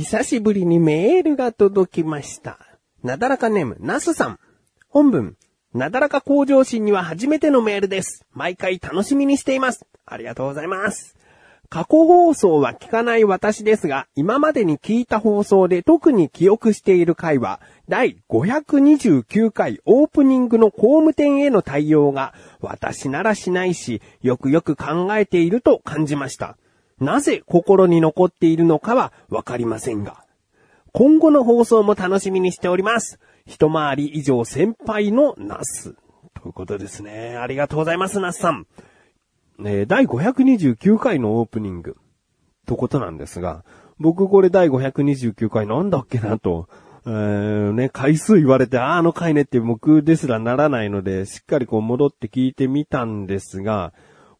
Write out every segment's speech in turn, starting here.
久しぶりにメールが届きました。なだらかネーム、ナスさん。本文、なだらか向上心には初めてのメールです。毎回楽しみにしています。ありがとうございます。過去放送は聞かない私ですが、今までに聞いた放送で特に記憶している回は、第529回オープニングの工務店への対応が、私ならしないし、よくよく考えていると感じました。なぜ心に残っているのかはわかりませんが。今後の放送も楽しみにしております。一回り以上先輩のナス。ということですね。ありがとうございます、ナスさん。えー第529回のオープニング。とことなんですが、僕これ第529回なんだっけなと、えーね、回数言われて、ああの回ねって僕ですらならないので、しっかりこう戻って聞いてみたんですが、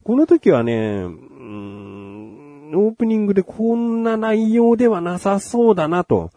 この時はね、うんオープニングでこんな内容ではなさそうだなと、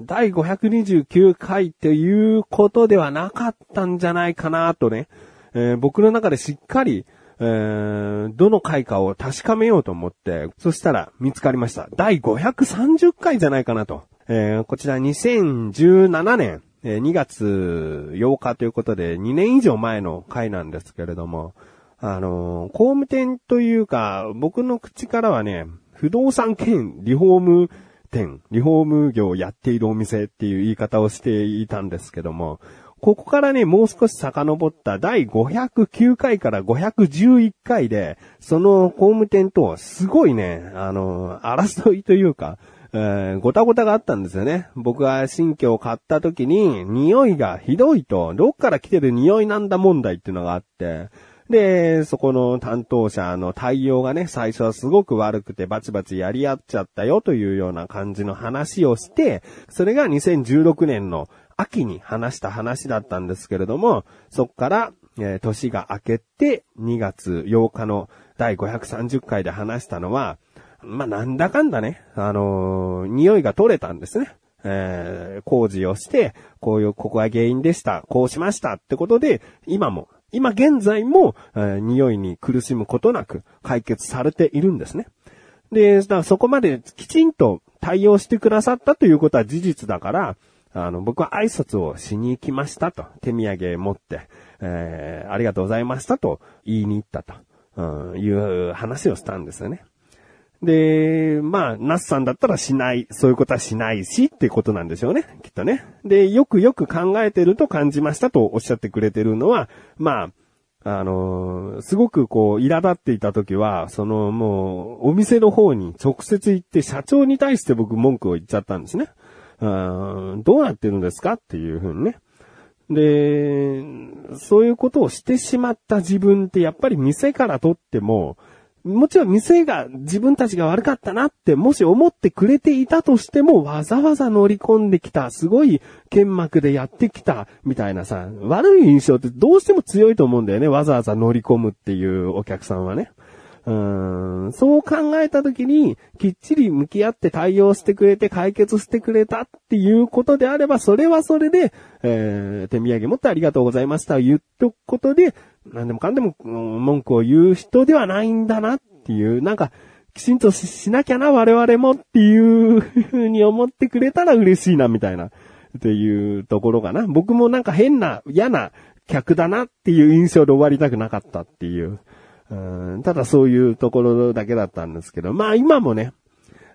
第529回ということではなかったんじゃないかなとね、えー僕の中でしっかり、えーどの回かを確かめようと思って、そしたら見つかりました。第530回じゃないかなと。えーこちら2017年、え2月8日ということで2年以上前の回なんですけれども、あの工務店というか、僕の口からはね、不動産兼リフォーム店、リフォーム業をやっているお店っていう言い方をしていたんですけども、ここからね、もう少し遡った第509回から511回で、その工務店とすごいね、あの、争いというか、えーごたごたがあったんですよね。僕が新居を買った時に、匂いがひどいと、どっから来てる匂いなんだ問題っていうのがあって、で、そこの担当者の対応がね、最初はすごく悪くてバチバチやり合っちゃったよというような感じの話をして、それが2016年の秋に話した話だったんですけれども、そこから、え年が明けて2月8日の第530回で話したのは、まあ、なんだかんだね、あのー匂いが取れたんですね。えー工事をして、こういう、ここが原因でした、こうしましたってことで、今も、今現在も、えー匂いに苦しむことなく解決されているんですね。で、だそこまできちんと対応してくださったということは事実だから、あの、僕は挨拶をしに行きましたと、手土産持って、えーありがとうございましたと言いに行ったと、うんいう話をしたんですよね。で、まあ、ナスさんだったらしない、そういうことはしないしってことなんでしょうね、きっとね。で、よくよく考えてると感じましたとおっしゃってくれてるのは、まあ、あのーすごくこう、苛立っていた時は、そのもう、お店の方に直接行って社長に対して僕文句を言っちゃったんですね。うんどうなってるんですかっていうふうにね。で、そういうことをしてしまった自分ってやっぱり店からとっても、もちろん店が自分たちが悪かったなってもし思ってくれていたとしてもわざわざ乗り込んできた、すごい剣幕でやってきたみたいなさ、悪い印象ってどうしても強いと思うんだよね。わざわざ乗り込むっていうお客さんはね。うんそう考えたときに、きっちり向き合って対応してくれて解決してくれたっていうことであれば、それはそれで、えー手土産持ってありがとうございました言っとくことで、何でもかんでも、文句を言う人ではないんだなっていう、なんか、きちんとししなきゃな、我々もっていうふうに思ってくれたら嬉しいな、みたいな、っていうところかな。僕もなんか変な、嫌な客だなっていう印象で終わりたくなかったっていう。うんただそういうところだけだったんですけど、まあ今もね、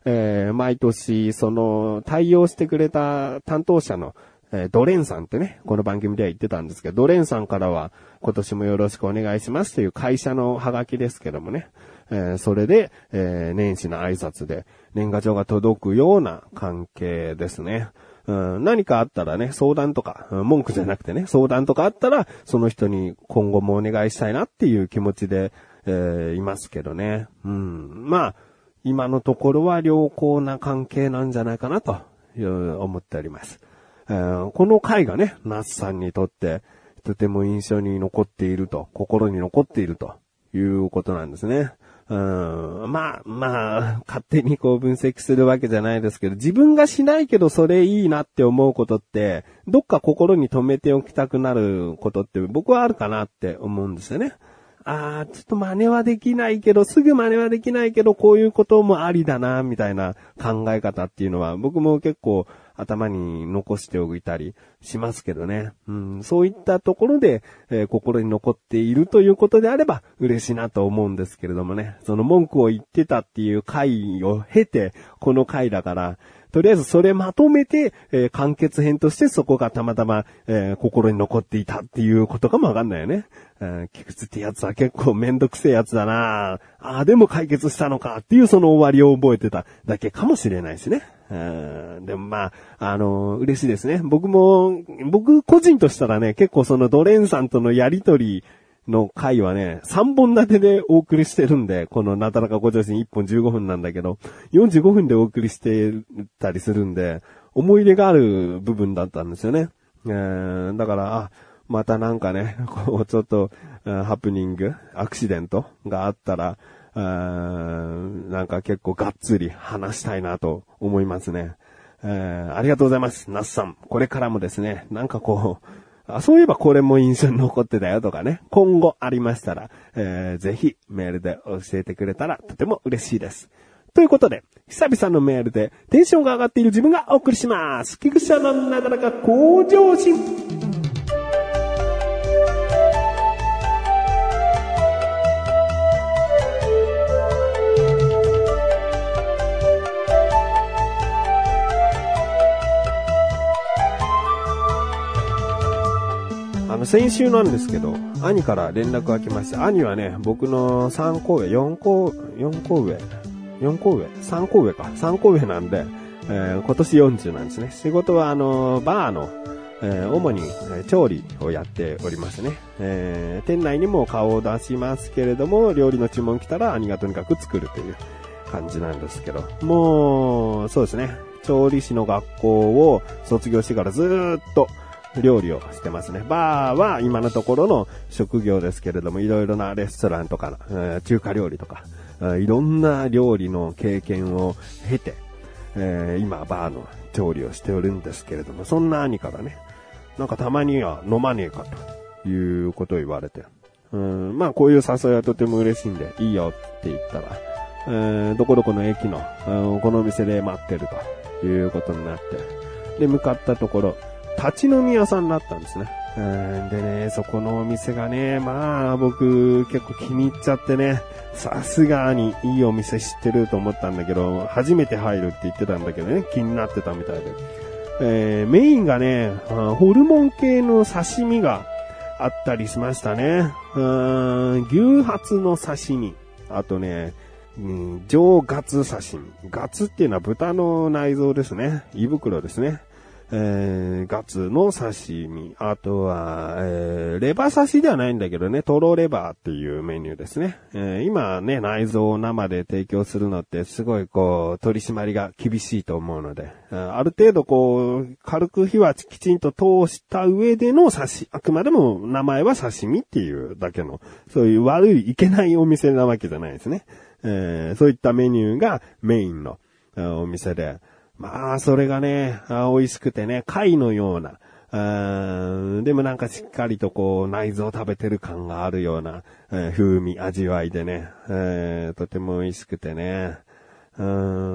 えー毎年、その、対応してくれた担当者の、えードレンさんってね、この番組では言ってたんですけど、ドレンさんからは、今年もよろしくお願いしますという会社のハガキですけどもね、えーそれで、えー年始の挨拶で、年賀状が届くような関係ですね。うん、何かあったらね、相談とか、文句じゃなくてね、相談とかあったら、その人に今後もお願いしたいなっていう気持ちで、えーいますけどね。うん。まあ、今のところは良好な関係なんじゃないかなという思っております。えーこの回がね、ナスさんにとって、とても印象に残っていると、心に残っているということなんですね。うん、まあ、まあ、勝手にこう分析するわけじゃないですけど、自分がしないけどそれいいなって思うことって、どっか心に留めておきたくなることって僕はあるかなって思うんですよね。ああ、ちょっと真似はできないけど、すぐ真似はできないけど、こういうこともありだな、みたいな考え方っていうのは、僕も結構頭に残しておいたりしますけどね。うん、そういったところで、えー、心に残っているということであれば嬉しいなと思うんですけれどもね。その文句を言ってたっていう回を経て、この回だから、とりあえずそれまとめて、えー、完結編としてそこがたまたま、えー、心に残っていたっていうことかもわかんないよね。うん、菊池ってやつは結構めんどくせえやつだなああ、でも解決したのかっていうその終わりを覚えてただけかもしれないしね。うん、でもまあ、あのー、嬉しいですね。僕も、僕個人としたらね、結構そのドレンさんとのやりとり、の回はね、3本立てでお送りしてるんで、このなだらかご上心1本15分なんだけど、45分でお送りしてたりするんで、思い出がある部分だったんですよね。えー、だから、あ、またなんかね、こう、ちょっと、ハプニング、アクシデントがあったら、なんか結構がっつり話したいなと思いますね。えー、ありがとうございます。ナッさん。これからもですね、なんかこう、あ、そういえばこれも印象に残ってたよとかね、今後ありましたら、えー、ぜひメールで教えてくれたらとても嬉しいです。ということで、久々のメールでテンションが上がっている自分がお送りします。菊池のなかなか向上心。先週なんですけど、兄から連絡が来まして、兄はね、僕の3個上、4個、4個上、4個上 ?3 個上か。3個上なんで、えー、今年40なんですね。仕事はあの、バーの、えー、主に、え調理をやっておりますね。えー、店内にも顔を出しますけれども、料理の注文来たら兄がとにかく作るという感じなんですけど、もう、そうですね。調理師の学校を卒業してからずっと、料理をしてますね。バーは今のところの職業ですけれども、いろいろなレストランとか、え、中華料理とか、いろんな料理の経験を経て、え、今バーの調理をしておるんですけれども、そんな兄からね、なんかたまには飲まねえかということを言われて、うん、まあこういう誘いはとても嬉しいんで、いいよって言ったら、え、どこどこの駅の、このお店で待ってるということになって、で、向かったところ、立ち飲み屋さんだったんですね。でね、そこのお店がね、まあ僕結構気に入っちゃってね、さすがにいいお店知ってると思ったんだけど、初めて入るって言ってたんだけどね、気になってたみたいで。えー、メインがね、ホルモン系の刺身があったりしましたね。牛ハツの刺身。あとね、うん、上ガツ刺身。ガツっていうのは豚の内臓ですね。胃袋ですね。えー、ガツの刺身、あとは、えー、レバ刺しではないんだけどね、トロレバーっていうメニューですね。えー、今ね、内臓を生で提供するのってすごいこう、取り締まりが厳しいと思うので、ある程度こう、軽く火はきちんと通した上での刺し、あくまでも名前は刺身っていうだけの、そういう悪い、いけないお店なわけじゃないですね。えー、そういったメニューがメインのお店で、まあ、それがね、美味しくてね、貝のような、うんでもなんかしっかりとこう内臓を食べてる感があるような、えー、風味、味わいでね、えー、とても美味しくてね。う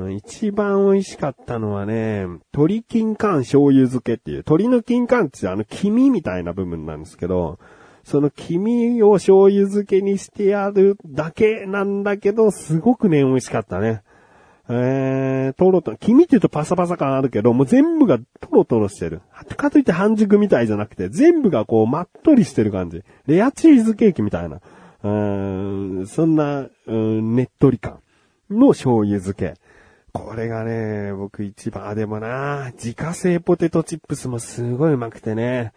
ん一番美味しかったのはね、鶏金柑醤油漬けっていう、鶏の金柑ってあの黄身みたいな部分なんですけど、その黄身を醤油漬けにしてやるだけなんだけど、すごくね、美味しかったね。えー、トロトロ、黄身って言うとパサパサ感あるけど、もう全部がトロトロしてる。かといって半熟みたいじゃなくて、全部がこう、まっとりしてる感じ。レアチーズケーキみたいな。うーん、そんな、うん、ねっとり感の醤油漬け。これがね、僕一番、あ、でもな、自家製ポテトチップスもすごいうまくてね。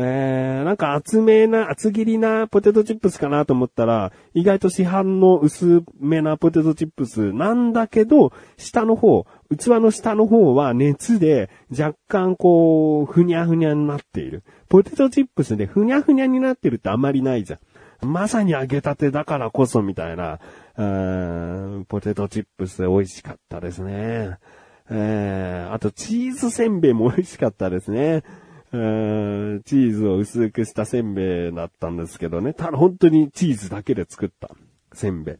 えー、なんか厚めな、厚切りなポテトチップスかなと思ったら、意外と市販の薄めなポテトチップスなんだけど、下の方、器の下の方は熱で若干こう、ふにゃふにゃになっている。ポテトチップスでふにゃふにゃになってるってあまりないじゃん。まさに揚げたてだからこそみたいな、ポテトチップス美味しかったですね。えー、あとチーズせんべいも美味しかったですね。チーズを薄くしたせんべいだったんですけどね。ただ本当にチーズだけで作ったせんべい。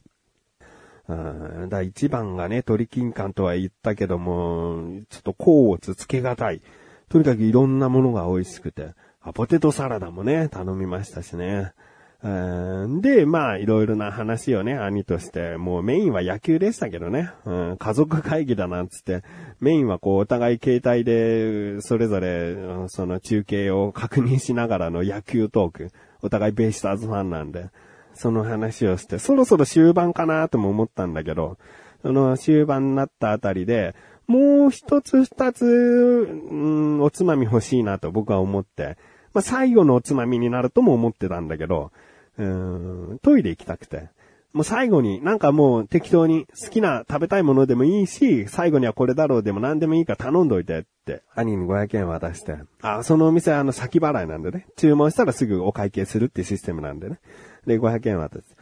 うんだ一番がね、鳥金柑とは言ったけども、ちょっと甲乙つけがたい。とにかくいろんなものが美味しくて、あポテトサラダもね、頼みましたしね。で、まあ、いろいろな話をね、兄として、もうメインは野球でしたけどね、うん、家族会議だなんつって、メインはこう、お互い携帯で、それぞれ、その中継を確認しながらの野球トーク、お互いベイスターズファンなんで、その話をして、そろそろ終盤かなとも思ったんだけど、その終盤になったあたりで、もう一つ二つ、うん、おつまみ欲しいなと僕は思って、まあ、最後のおつまみになるとも思ってたんだけど、うーん、トイレ行きたくて。もう最後に、なんかもう適当に好きな食べたいものでもいいし、最後にはこれだろうでも何でもいいから頼んどいてって、兄に500円渡して。あ、そのお店あの先払いなんでね。注文したらすぐお会計するっていうシステムなんでね。で、500円渡して。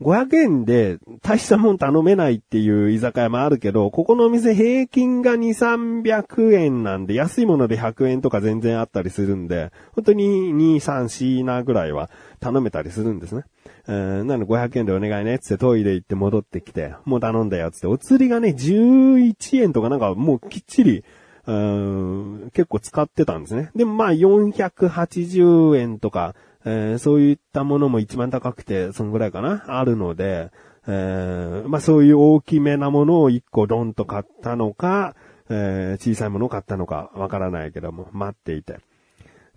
500円で大したもん頼めないっていう居酒屋もあるけど、ここのお店平均が2、300円なんで、安いもので100円とか全然あったりするんで、本当に2、3、4なぐらいは頼めたりするんですね。なので500円でお願いね、つってトイレ行って戻ってきて、もう頼んだよ、つって、お釣りがね、11円とかなんかもうきっちり、結構使ってたんですね。でもまあ480円とか、えー、そういったものも一番高くて、そのぐらいかな？あるので、えー、まあそういう大きめなものを一個ドンと買ったのか、えー、小さいものを買ったのかわからないけども、待っていて。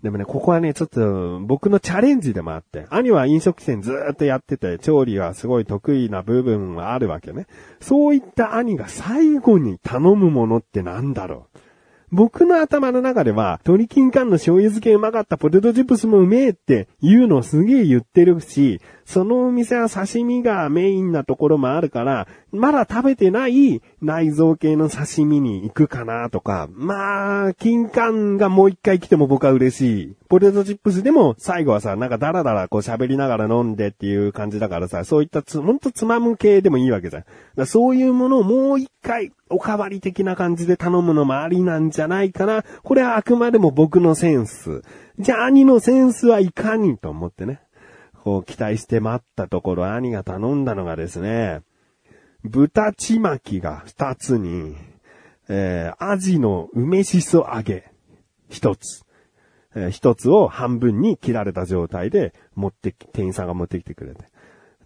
でもね、ここはね、ちょっと僕のチャレンジでもあって、兄は飲食店ずっとやってて、調理はすごい得意な部分はあるわけね。そういった兄が最後に頼むものってなんだろう？僕の頭の中では、鶏金柑の醤油漬けうまかったポテトチップスもうめえって言うのすげえ言ってるし、そのお店は刺身がメインなところもあるから、まだ食べてない内臓系の刺身に行くかなとか、まあ、金柑がもう一回来ても僕は嬉しい。ポテトチップスでも最後はさ、なんかダラダラこう喋りながら飲んでっていう感じだからさ、そういったつ、ほんとつまむ系でもいいわけじゃん。そういうものをもう一回、おかわり的な感じで頼むのもありなんじゃないかな。これはあくまでも僕のセンス。じゃあ兄のセンスはいかにと思ってね。こう期待して待ったところ兄が頼んだのがですね、豚ちまきが二つに、えー、アジの梅しそ揚げ一つ。えー、一つを半分に切られた状態で持ってき、店員さんが持ってきてくれて。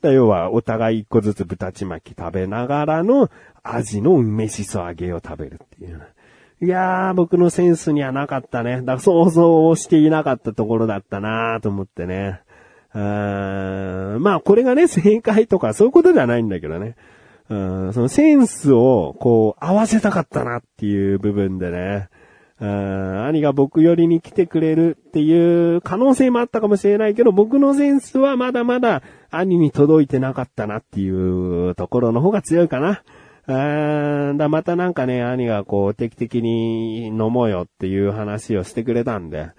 要は、お互い一個ずつ豚ちまき食べながらの、アジの梅しそ揚げを食べるっていう。いやー、僕のセンスにはなかったね。だから想像をしていなかったところだったなーと思ってね。まあこれがね、正解とかそういうことではないんだけどね。うんそのセンスをこう合わせたかったなっていう部分でね。兄が僕寄りに来てくれるっていう可能性もあったかもしれないけど、僕のセンスはまだまだ兄に届いてなかったなっていうところの方が強いかな。あだまたなんかね、兄がこう定期的に飲もうよっていう話をしてくれたんで、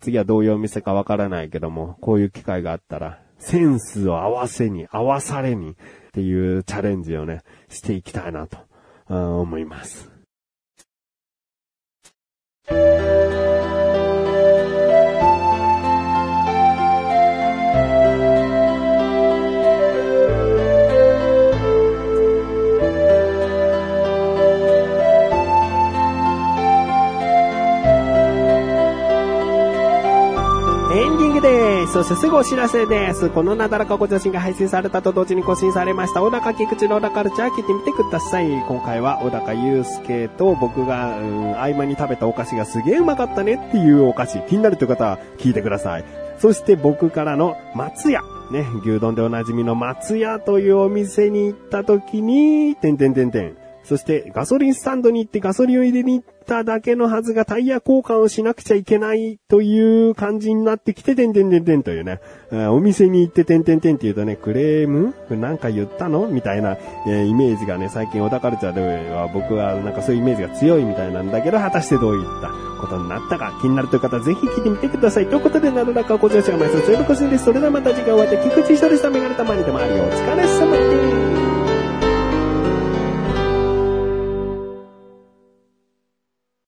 次はどういうお店かわからないけども、こういう機会があったら、センスを合わせに、合わされにっていうチャレンジをね、していきたいなと、思います。Thank you. でそしてすぐお知らせです。このなだらかご女子が配信されたと同時に更新されました、小高菊池の小高カルチャー聞いてみてください。今回は小高祐介と僕が、うん、合間に食べたお菓子がすげえうまかったねっていうお菓子、気になるという方は聞いてください。そして僕からの松屋。ね、牛丼でおなじみの松屋というお店に行った時に、てんてんてんてん。そしてガソリンスタンドに行ってガソリンを入れに行っただけのはずがタイヤ交換をしなくちゃいけないという感じになってきて、てんてんてんてんというね、お店に行っててんてんてんって言うとね、クレームなんか言ったのみたいな、えイメージがね、最近小田カルチャーでは僕はなんかそういうイメージが強いみたいなんだけど、果たしてどういったことになったか気になるという方はぜひ聞いてみてください。ということで、なるだかご乗車が毎週収録するんです。それではまた次回お会いで菊池一人したメガネたまにでもあるよ。お疲れ様です。